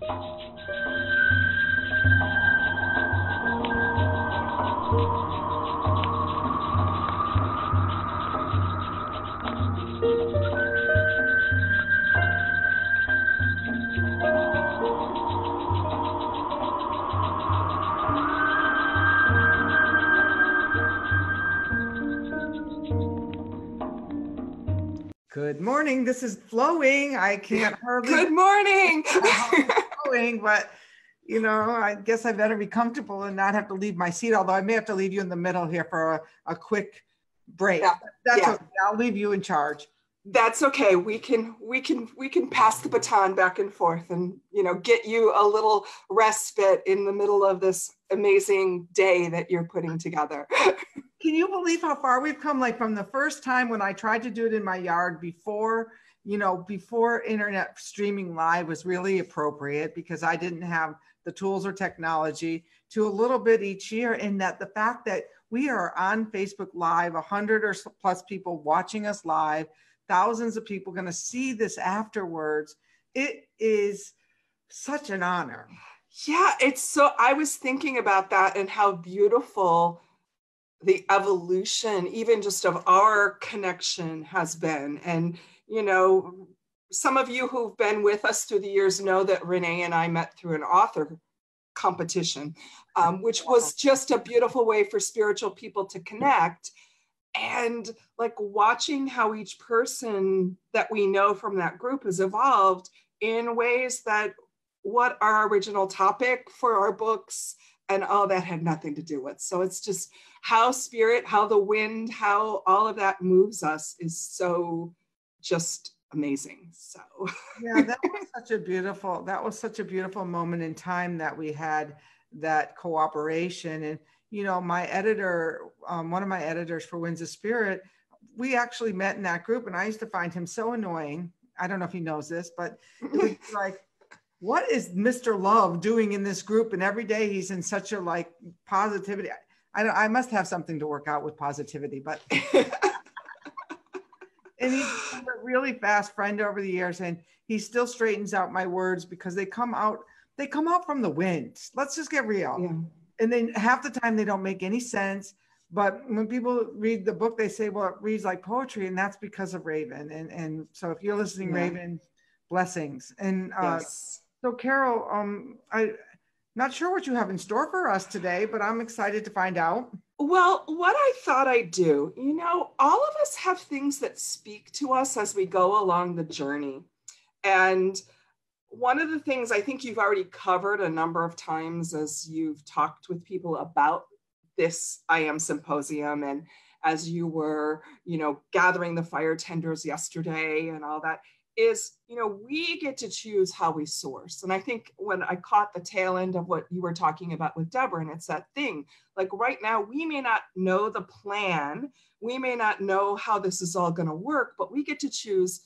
Good morning. This is flowing. I can't hardly. Good morning. flowing, but you know, I guess I better be comfortable and not have to leave my seat. Although I may have to leave you in the middle here for a, a quick break. Yeah. That's Yeah. okay. I'll leave you in charge. That's okay. We can we can we can pass the baton back and forth and you know get you a little respite in the middle of this amazing day that you're putting together. Can you believe how far we've come? Like from the first time when I tried to do it in my yard before, you know, before internet streaming live was really appropriate because I didn't have the tools or technology to a little bit each year. And that the fact that we are on Facebook Live, a hundred or plus people watching us live, thousands of people going to see this afterwards. It is such an honor. Yeah, it's so I was thinking about that and how beautiful the evolution even just of our connection has been and you know some of you who've been with us through the years know that renee and i met through an author competition um, which was just a beautiful way for spiritual people to connect and like watching how each person that we know from that group has evolved in ways that what our original topic for our books and all that had nothing to do with. So it's just how spirit, how the wind, how all of that moves us is so just amazing. So. Yeah that was such a beautiful that was such a beautiful moment in time that we had that cooperation. And you know my editor um, one of my editors for winds of spirit we actually met in that group and i used to find him so annoying. I don't know if he knows this but it was like what is mr love doing in this group? And every day he's in such a like positivity. I don't i must have something to work out with positivity but and he's a really fast friend over the years and he still straightens out my words because they come out they come out from the wind let's just get real yeah. and then half the time they don't make any sense but when people read the book they say well it reads like poetry and that's because of raven and and so if you're listening Yeah. raven blessings and uh yes. so carol um i not sure what you have in store for us today but i'm excited to find out Well, what I thought I'd do, you know, all of us have things that speak to us as we go along the journey. And one of the things I think you've already covered a number of times as you've talked with people about this I Am Symposium and as you were, you know, gathering the fire tenders yesterday and all that is, you know, we get to choose how we source. And I think when I caught the tail end of what you were talking about with Deborah, and it's that thing, like right now, we may not know the plan, we may not know how this is all going to work, but we get to choose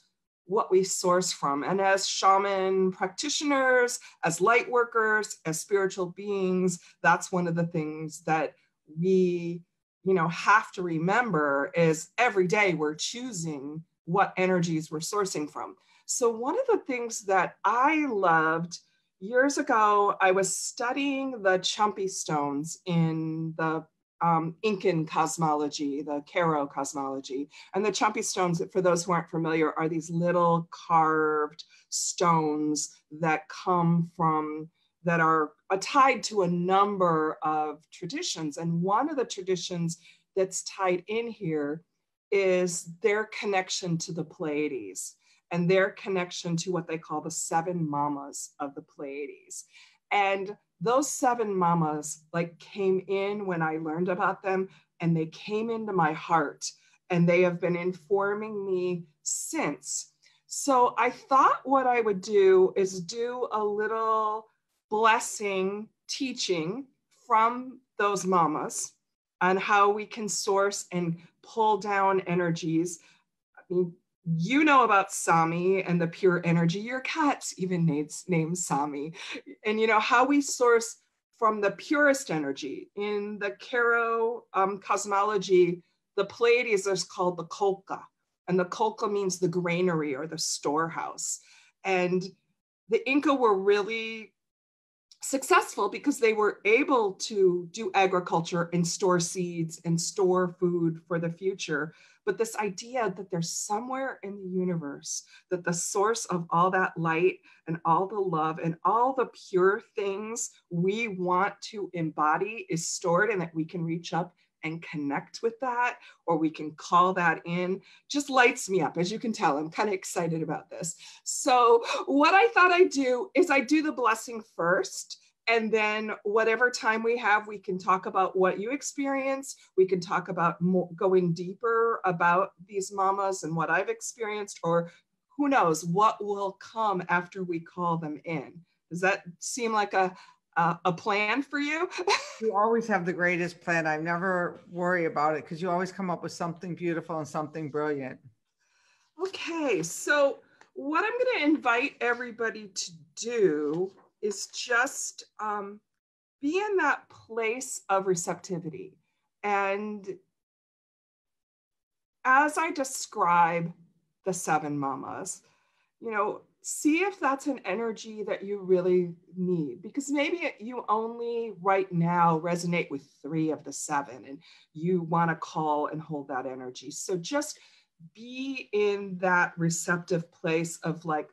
what we source from. And as shaman practitioners, as light workers, as spiritual beings, that's one of the things that we, you know, have to remember is every day we're choosing what energies we're sourcing from. So one of the things that I loved years ago, I was studying the Chumpi stones in the um, Incan cosmology, the Q'ero cosmology. And the Chumpi stones, for those who aren't familiar, are these little carved stones that come from, that are tied to a number of traditions. And one of the traditions that's tied in here is their connection to the Pleiades and their connection to what they call the seven mamas of the Pleiades. And those seven mamas like came in when I learned about them and they came into my heart and they have been informing me since. So I thought what I would do is do a little blessing teaching from those mamas on how we can source and pull down energies. I mean, you know about Sami and the pure energy. Your cat's even named, named Sami. And you know how we source from the purest energy. In the Q'ero um, cosmology, the Pleiades is called the Kolka. And the Kolka means the granary or the storehouse. And the Inca were really successful because they were able to do agriculture and store seeds and store food for the future. But this idea that there's somewhere in the universe that the source of all that light and all the love and all the pure things we want to embody is stored and that we can reach up and connect with that, or we can call that in, just lights me up. As you can tell, I'm kind of excited about this. So, what I thought I'd do is I do the blessing first. And then, whatever time we have, we can talk about what you experience. We can talk about more, going deeper about these mamas and what I've experienced, or who knows what will come after we call them in. Does that seem like a, uh, a plan for you. you always have the greatest plan. I never worry about it because you always come up with something beautiful and something brilliant. Okay, so what I'm going to invite everybody to do is just um, be in that place of receptivity. And as I describe the seven mamas, you know, see if that's an energy that you really need because maybe you only right now resonate with three of the seven and you want to call and hold that energy. So just be in that receptive place of like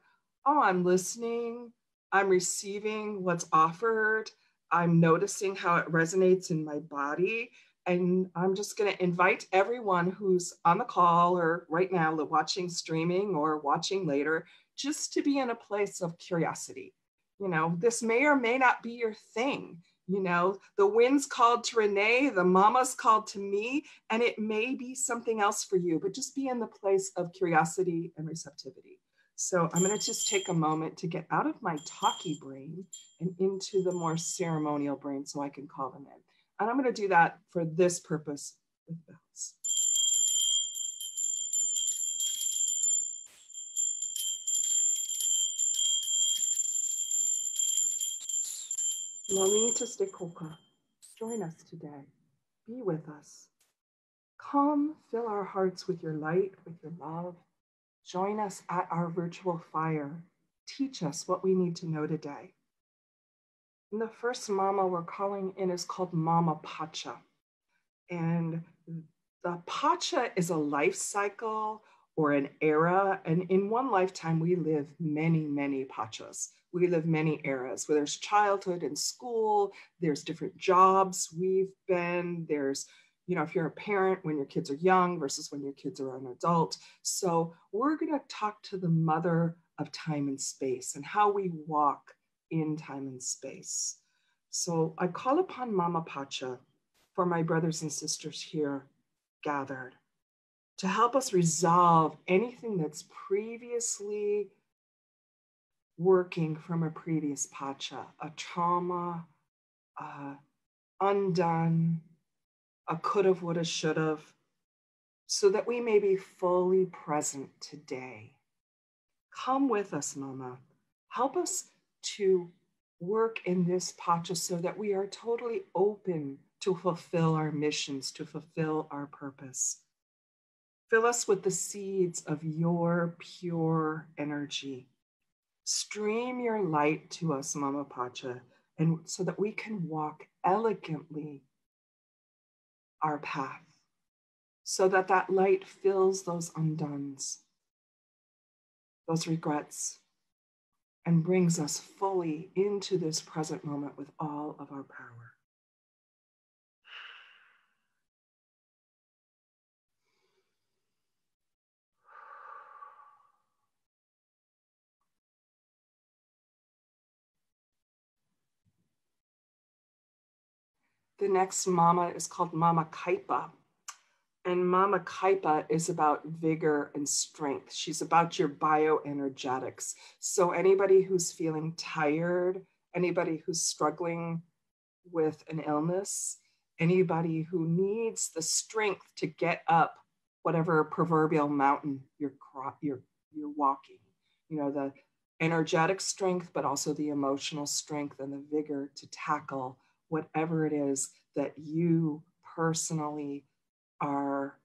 oh i'm listening i'm receiving what's offered i'm noticing how it resonates in my body and i'm just going to invite everyone who's on the call or right now the watching streaming or watching later just to be in a place of curiosity. You know, this may or may not be your thing. You know, the wind's called to Renee, the mama's called to me, and it may be something else for you, but just be in the place of curiosity and receptivity. So I'm going to just take a moment to get out of my talky brain and into the more ceremonial brain so I can call them in. And I'm going to do that for this purpose with bells. Mamita Stekoka, join us today. Be with us. Come, fill our hearts with your light, with your love. Join us at our virtual fire. Teach us what we need to know today. And the first mama we're calling in is called Mama Pacha. And the Pacha is a life cycle or an era. And in one lifetime, we live many, many Pachas we live many eras where there's childhood and school, there's different jobs we've been, there's, you know, if you're a parent when your kids are young versus when your kids are an adult. So we're going to talk to the mother of time and space and how we walk in time and space. So I call upon Mama Pacha for my brothers and sisters here gathered to help us resolve anything that's previously working from a previous pacha, a trauma, uh, undone, a could have, would have, should have, so that we may be fully present today. Come with us, Mama. Help us to work in this pacha so that we are totally open to fulfill our missions, to fulfill our purpose. Fill us with the seeds of your pure energy Stream your light to us, Mama Pacha, and so that we can walk elegantly our path, so that that light fills those undones, those regrets, and brings us fully into this present moment with all of our power. The next mama is called Mama Kaipa. And Mama Kaipa is about vigor and strength. She's about your bioenergetics. So, anybody who's feeling tired, anybody who's struggling with an illness, anybody who needs the strength to get up whatever proverbial mountain you're, you're, you're walking, you know, the energetic strength, but also the emotional strength and the vigor to tackle whatever it is that you personally are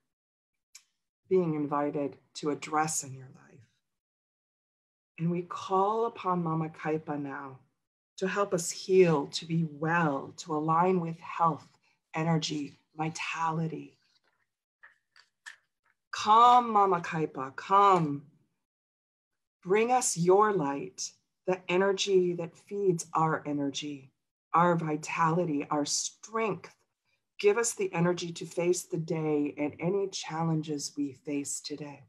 being invited to address in your life. And we call upon Mama Kaipa now to help us heal, to be well, to align with health, energy, vitality. Come, Mama Kaipa, come. Bring us your light, the energy that feeds our energy, our vitality, our strength. Give us the energy to face the day and any challenges we face today.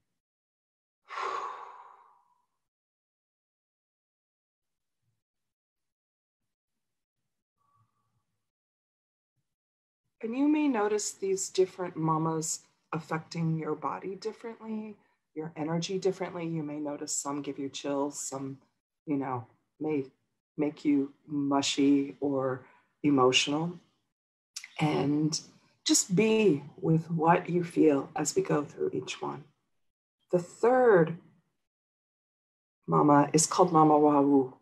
And you may notice these different mamas affecting your body differently, your energy differently. You may notice some give you chills, some, you know, may make you mushy or emotional. And just be with what you feel as we go through each one. The third mama is called Mama Wau.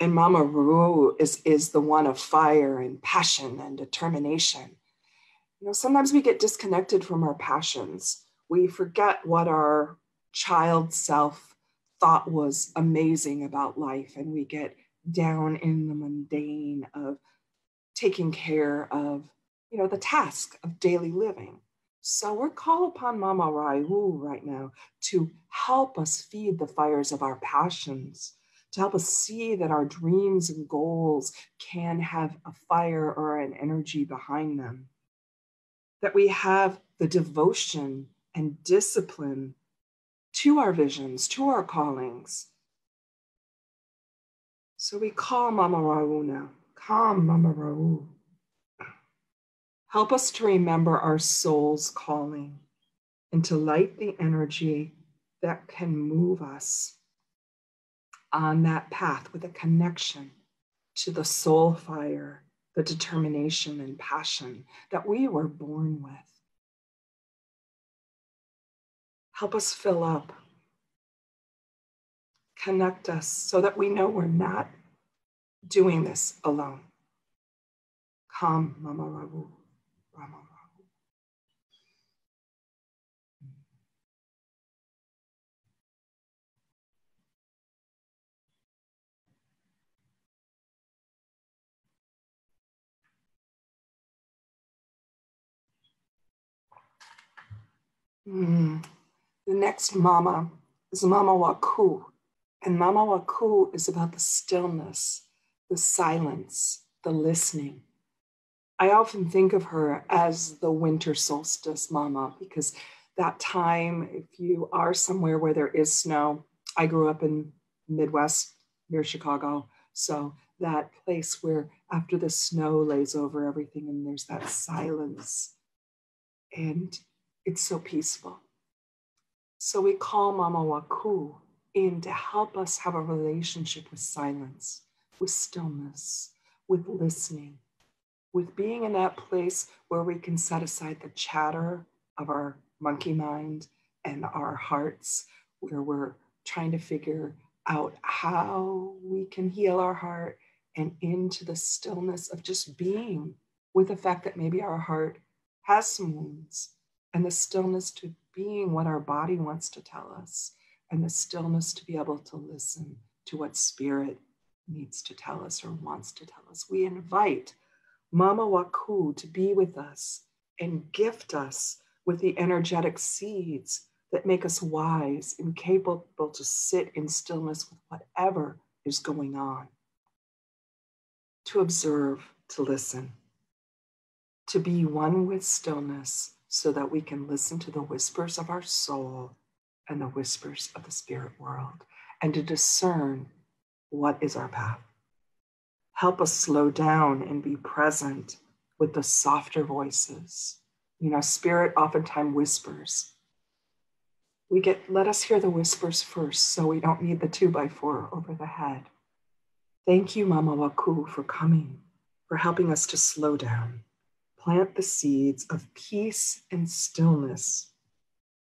And Mama Ruru is, is the one of fire and passion and determination. You know, sometimes we get disconnected from our passions. We forget what our child self thought was amazing about life, and we get down in the mundane of taking care of, you know, the task of daily living. So we're called upon Mama Raihu right now to help us feed the fires of our passions to help us see that our dreams and goals can have a fire or an energy behind them. That we have the devotion and discipline to our visions, to our callings. So we call Mama Rau now. Come, Mama Rau. Help us to remember our soul's calling and to light the energy that can move us on that path with a connection to the soul fire, the determination and passion that we were born with. Help us fill up. Connect us so that we know we're not doing this alone. Come, Mama Rabu, Rama. Mm. The next mama is Mama Waku. And Mama Waku is about the stillness, the silence, the listening. I often think of her as the winter solstice mama because that time, if you are somewhere where there is snow, I grew up in Midwest near Chicago. So that place where after the snow lays over everything and there's that silence. And it's so peaceful. So we call Mama Waku in to help us have a relationship with silence, with stillness, with listening, with being in that place where we can set aside the chatter of our monkey mind and our hearts, where we're trying to figure out how we can heal our heart and into the stillness of just being with the fact that maybe our heart has some wounds and the stillness to being what our body wants to tell us, and the stillness to be able to listen to what spirit needs to tell us or wants to tell us. We invite Mama Waku to be with us and gift us with the energetic seeds that make us wise and capable to sit in stillness with whatever is going on, to observe, to listen, to be one with stillness so that we can listen to the whispers of our soul and the whispers of the spirit world and to discern what is our path. Help us slow down and be present with the softer voices. You know, spirit oftentimes whispers. We get, let us hear the whispers first so we don't need the two by four over the head. Thank you, Mama Waku, for coming, for helping us to slow down plant the seeds of peace and stillness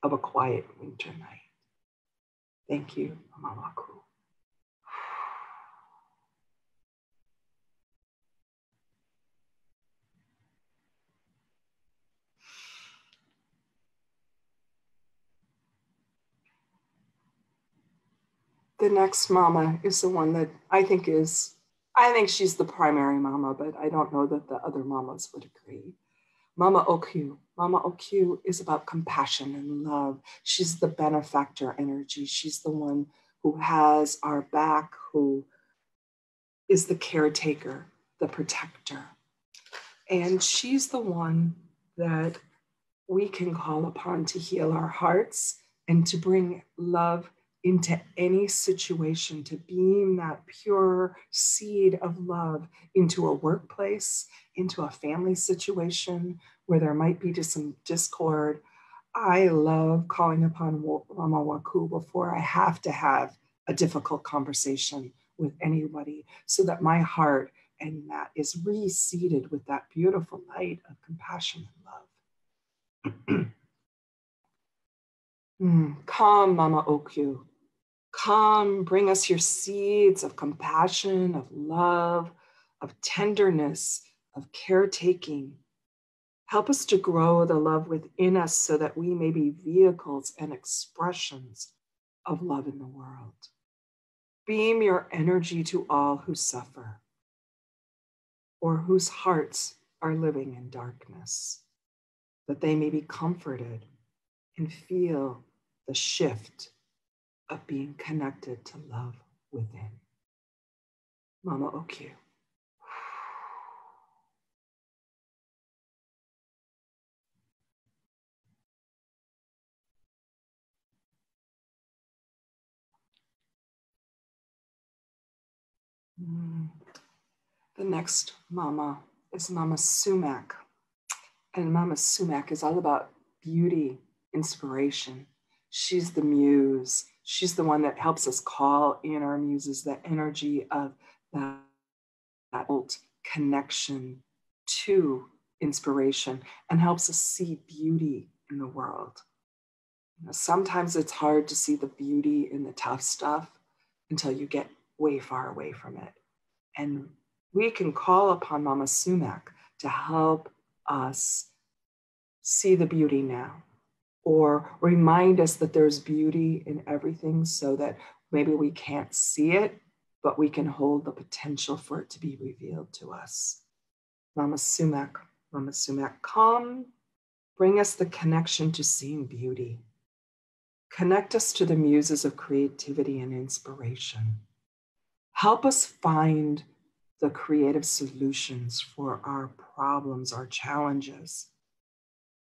of a quiet winter night. Thank you, Mamaku. the next mama is the one that I think is, I think she's the primary mama, but I don't know that the other mamas would agree. Mama Oku. Mama Oku is about compassion and love. She's the benefactor energy. She's the one who has our back, who is the caretaker, the protector. And she's the one that we can call upon to heal our hearts and to bring love into any situation, to beam that pure seed of love into a workplace, into a family situation where there might be just some discord. I love calling upon Mama Waku before I have to have a difficult conversation with anybody so that my heart and that is reseated with that beautiful light of compassion and love. mm, come, Mama Oku. Come, bring us your seeds of compassion, of love, of tenderness, of caretaking. Help us to grow the love within us so that we may be vehicles and expressions of love in the world. Beam your energy to all who suffer or whose hearts are living in darkness, that they may be comforted and feel the shift of being connected to love within. Mama Oku. Mm. The next mama is Mama Sumac. And Mama Sumac is all about beauty, inspiration. She's the muse she's the one that helps us call in our muses, that energy of that, that connection to inspiration and helps us see beauty in the world. You know, sometimes it's hard to see the beauty in the tough stuff until you get way far away from it. And we can call upon Mama Sumac to help us see the beauty now or remind us that there's beauty in everything so that maybe we can't see it, but we can hold the potential for it to be revealed to us. Mama Sumac, Mama Sumac, come, bring us the connection to seeing beauty. Connect us to the muses of creativity and inspiration. Help us find the creative solutions for our problems, our challenges.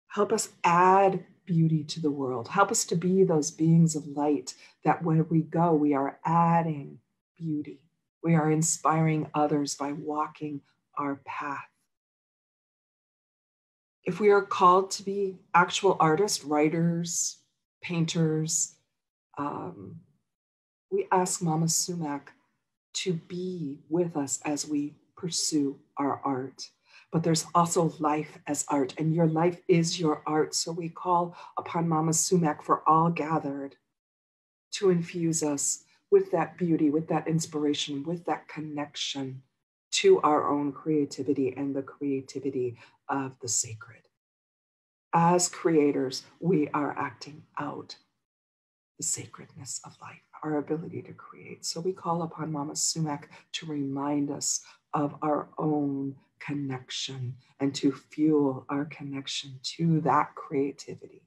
Help us add beauty to the world. Help us to be those beings of light that where we go, we are adding beauty. We are inspiring others by walking our path. If we are called to be actual artists, writers, painters, um, we ask Mama Sumac to be with us as we pursue our art but there's also life as art, and your life is your art. So we call upon Mama Sumac for all gathered to infuse us with that beauty, with that inspiration, with that connection to our own creativity and the creativity of the sacred. As creators, we are acting out the sacredness of life, our ability to create. So we call upon Mama Sumac to remind us of our own connection and to fuel our connection to that creativity.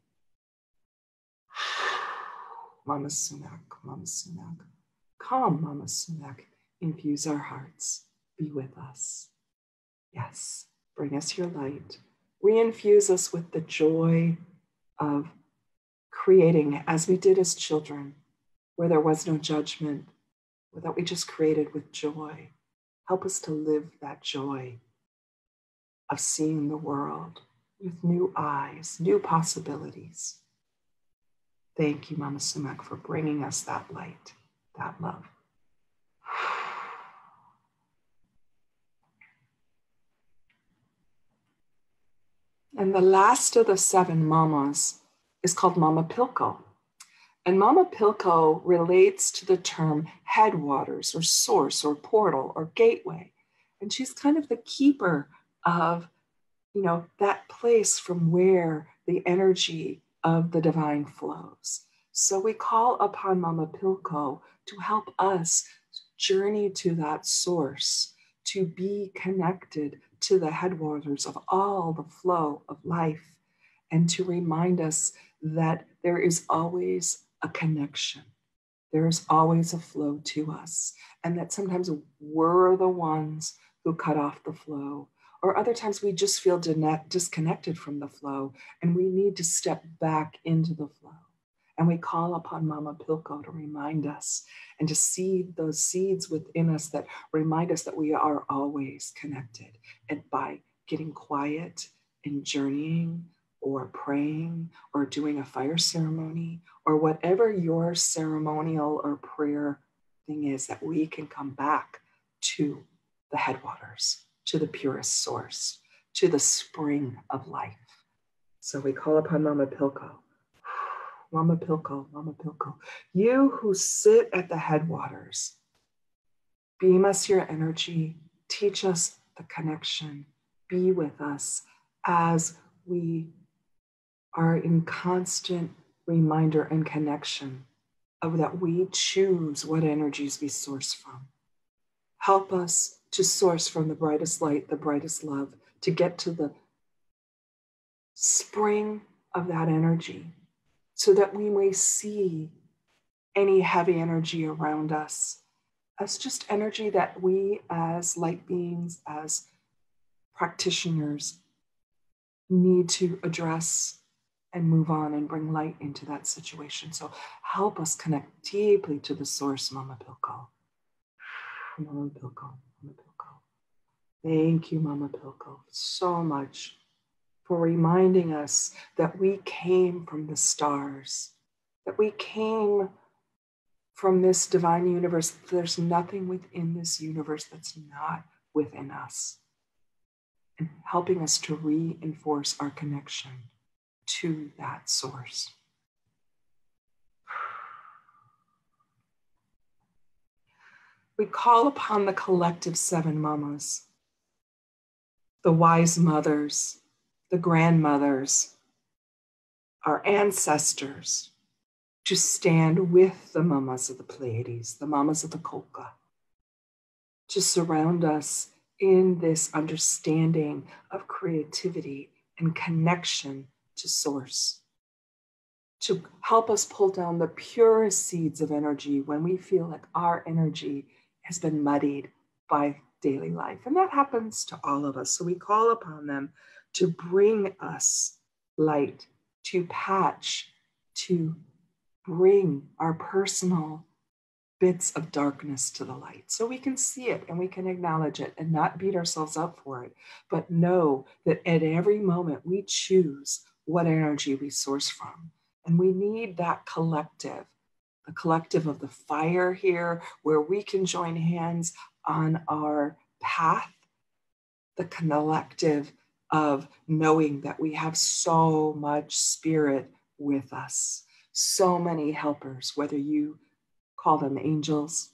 Mama Sumac, Mama Sumac, come, Mama Sumac, infuse our hearts, be with us. Yes, bring us your light, reinfuse us with the joy of creating as we did as children, where there was no judgment, that we just created with joy. Help us to live that joy of seeing the world with new eyes, new possibilities. Thank you, Mama Sumac, for bringing us that light, that love. And the last of the seven mamas is called Mama Pilko. And Mama Pilko relates to the term headwaters or source or portal or gateway. And she's kind of the keeper of you know that place from where the energy of the divine flows so we call upon mama pilko to help us journey to that source, to be connected to the headwaters of all the flow of life, and to remind us that there is always a connection. There is always a flow to us, and that sometimes we're the ones who cut off the flow, or other times we just feel disconnected from the flow and we need to step back into the flow. And we call upon Mama Pilko to remind us and to seed those seeds within us that remind us that we are always connected. And by getting quiet and journeying or praying or doing a fire ceremony or whatever your ceremonial or prayer thing is, that we can come back to the headwaters, to the purest source, to the spring of life. So we call upon Mama Pilko Mama Pilko, Mama Pilko, you who sit at the headwaters, beam us your energy, teach us the connection, be with us as we are in constant reminder and connection of that we choose what energies we source from. Help us to source from the brightest light, the brightest love, to get to the spring of that energy so that we may see any heavy energy around us as just energy that we, as light beings, as practitioners, need to address and move on and bring light into that situation. So help us connect deeply to the source, Mama Pilko. Mama Pilko. Thank you, Mama Pilko, so much for reminding us that we came from the stars, that we came from this divine universe. There's nothing within this universe that's not within us, and helping us to reinforce our connection to that source. We call upon the collective seven mamas, the wise mothers, the grandmothers, our ancestors, to stand with the mamas of the Pleiades, the mamas of the Kolka, to surround us in this understanding of creativity and connection to source, to help us pull down the purest seeds of energy when we feel like our energy has been muddied by daily life. And that happens to all of us. So we call upon them to bring us light, to patch, to bring our personal bits of darkness to the light so we can see it and we can acknowledge it and not beat ourselves up for it, but know that at every moment we choose what energy we source from. And we need that collective, the collective of the fire here, where we can join hands on our path, the collective of knowing that we have so much spirit with us, so many helpers, whether you call them angels,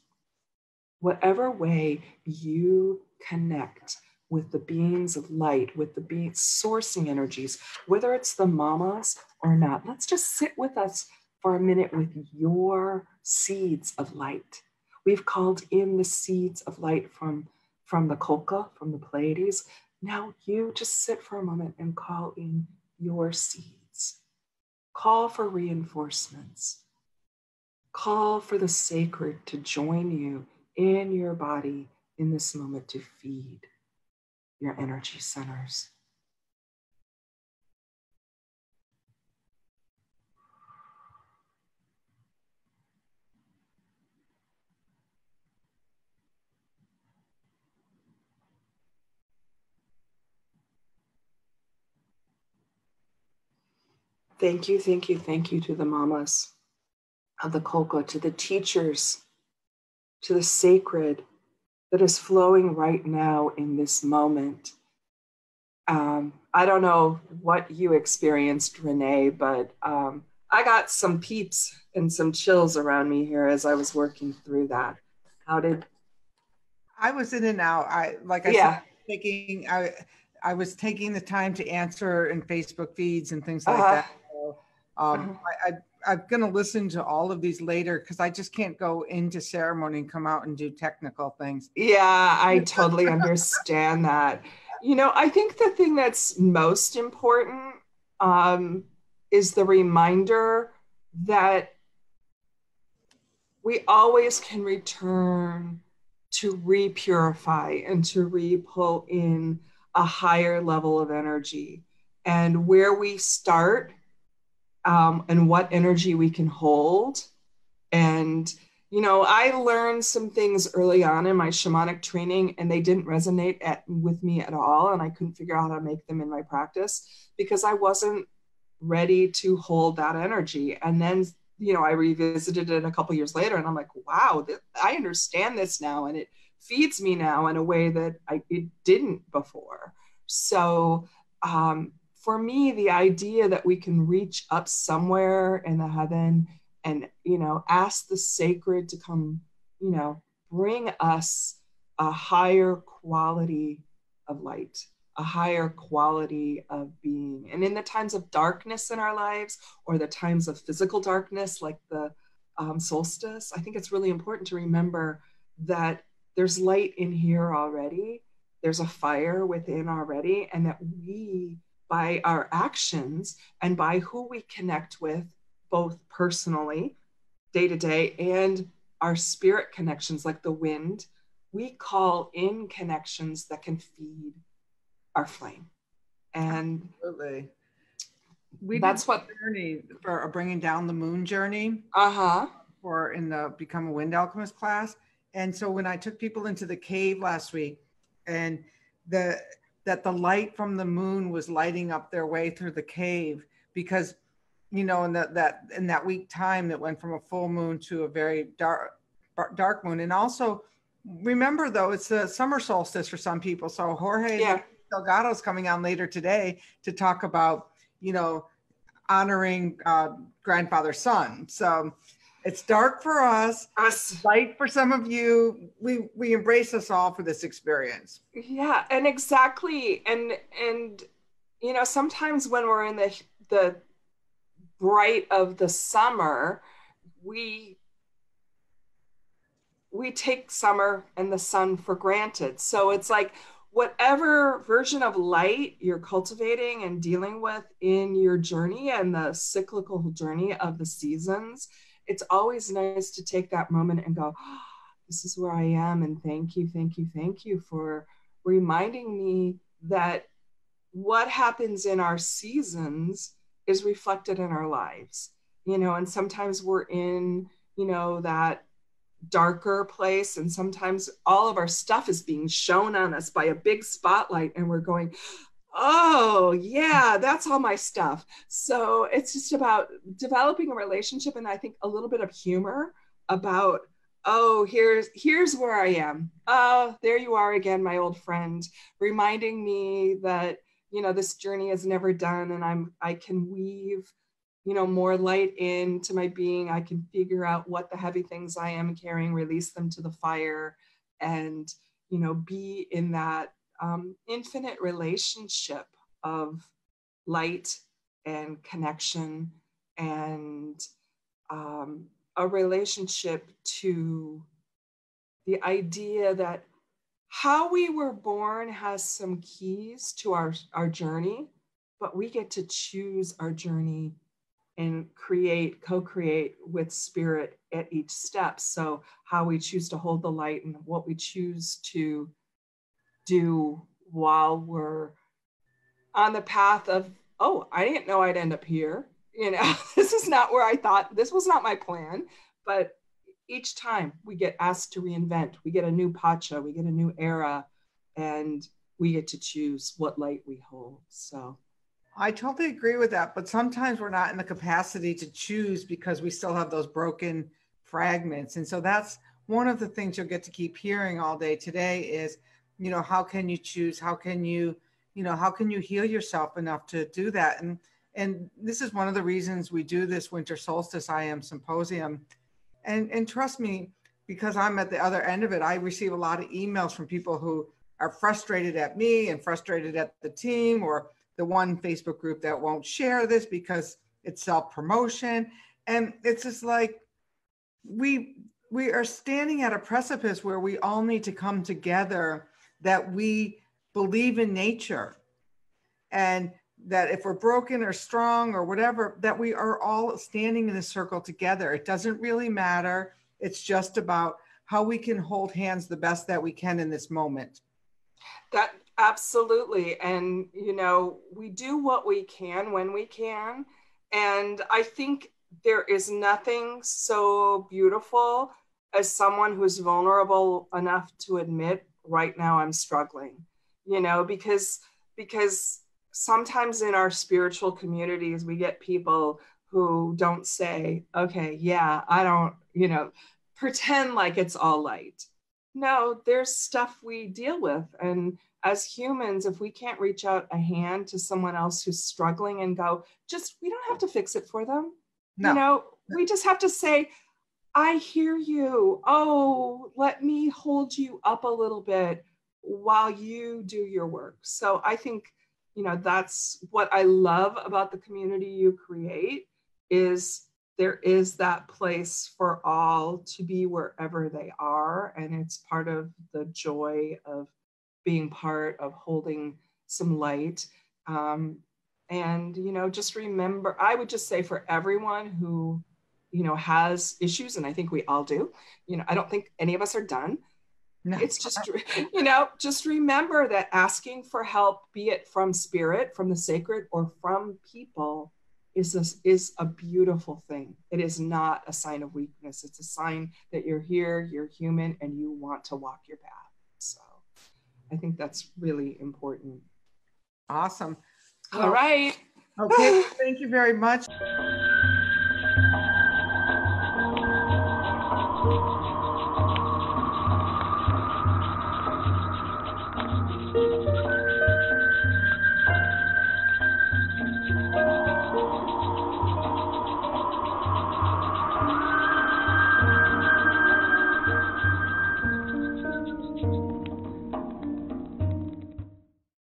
whatever way you connect with the beings of light, with the beings sourcing energies, whether it's the mamas or not. Let's just sit with us for a minute with your seeds of light. We've called in the seeds of light from, from the Kolka, from the Pleiades. Now you just sit for a moment and call in your seeds. Call for reinforcements. Call for the sacred to join you in your body in this moment to feed your energy centers. Thank you, thank you, thank you to the mamas of the Kolka, to the teachers, to the sacred that is flowing right now in this moment. Um, I don't know what you experienced, Renee, but um, I got some peeps and some chills around me here as I was working through that. How did I was in and out. I like I yeah. said, taking I I was taking the time to answer in Facebook feeds and things like uh-huh. that um, uh-huh. I, I'm going to listen to all of these later because I just can't go into ceremony and come out and do technical things. Yeah, I totally understand that. You know, I think the thing that's most important um, is the reminder that we always can return to repurify and to re-pull in a higher level of energy and where we start um, and what energy we can hold. And you know i learned some things early on in my shamanic training and they didn't resonate at, with me at all and i couldn't figure out how to make them in my practice because i wasn't ready to hold that energy. And then you know i revisited it a couple years later and i'm like wow th- i understand this now and it feeds me now in a way that i it didn't before. So um, for me the idea that we can reach up somewhere in the heaven and you know ask the sacred to come you know bring us a higher quality of light a higher quality of being. And in the times of darkness in our lives, or the times of physical darkness, like the um, solstice, I think it's really important to remember that there's light in here already, there's a fire within already, and that we, by our actions and by who we connect with, both personally, day to day, and our spirit connections, like the wind, we call in connections that can feed our flame. And Absolutely. We that's what journey for bringing down the moon journey. Uh huh. For in the become a wind alchemist class, and so when I took people into the cave last week, and the that the light from the moon was lighting up their way through the cave because you know in that that in that week time that went from a full moon to a very dark dark moon and also remember though it's the summer solstice for some people so jorge yeah. Delgado's coming on later today to talk about, you know, honoring uh, grandfather sun. So it's dark for us, us, light for some of you. We we embrace us all for this experience. Yeah, and exactly, and and you know sometimes when we're in the the bright of the summer, we we take summer and the sun for granted. So it's like whatever version of light you're cultivating and dealing with in your journey and the cyclical journey of the seasons, it's always nice to take that moment and go, oh, This is where I am. And thank you, thank you, thank you for reminding me that what happens in our seasons is reflected in our lives. You know, and sometimes we're in, you know, that darker place and sometimes all of our stuff is being shown on us by a big spotlight and we're going oh yeah that's all my stuff. So it's just about developing a relationship and i think a little bit of humor about oh here's here's where i am. Oh there you are again my old friend reminding me that you know this journey is never done and i'm i can weave you know more light into my being. I can figure out what the heavy things i am carrying release them to the fire and you know be in that um, infinite relationship of light and connection and um, a relationship to the idea that how we were born has some keys to our, our journey, but we get to choose our journey and create, co create with spirit at each step. So, how we choose to hold the light and what we choose to do while we're on the path of, oh, I didn't know I'd end up here. You know, this is not where I thought, this was not my plan. But each time we get asked to reinvent, we get a new pacha, we get a new era, and we get to choose what light we hold. So, I totally agree with that. But sometimes we're not in the capacity to choose because we still have those broken fragments. And so that's one of the things you'll get to keep hearing all day today is, you know, how can you choose? How can you, you know, how can you heal yourself enough to do that? And and this is one of the reasons we do this winter solstice I am symposium. And and trust me, because I'm at the other end of it, I receive a lot of emails from people who are frustrated at me and frustrated at the team or the one Facebook group that won't share this because it's self promotion. and it's just like we we are standing at a precipice where we all need to come together that we believe in nature. And that if we're broken or strong or whatever that we are all standing in a circle together. It doesn't really matter. It's just about how we can hold hands the best that we can in this moment. That absolutely. And you know we do what we can when we can. And i think there is nothing so beautiful as someone who's vulnerable enough to admit right now i'm struggling you know because because sometimes in our spiritual communities we get people who don't say okay yeah i don't you know pretend like it's all light no there's stuff we deal with and as humans if we can't reach out a hand to someone else who's struggling and go just we don't have to fix it for them no. you know we just have to say I hear you. Oh, let me hold you up a little bit while you do your work. So I think, you know, that's what I love about the community you create is there is that place for all to be wherever they are and it's part of the joy of being part of holding some light um, and you know just remember i would just say for everyone who you know has issues and i think we all do. You know i don't think any of us are done. No. it's just you know just remember that asking for help be it from spirit from the sacred or from people is a, is a beautiful thing. It is not a sign of weakness. It's a sign that you're here you're human and you want to walk your path. So i think that's really important. Awesome. All right. Okay. Thank you very much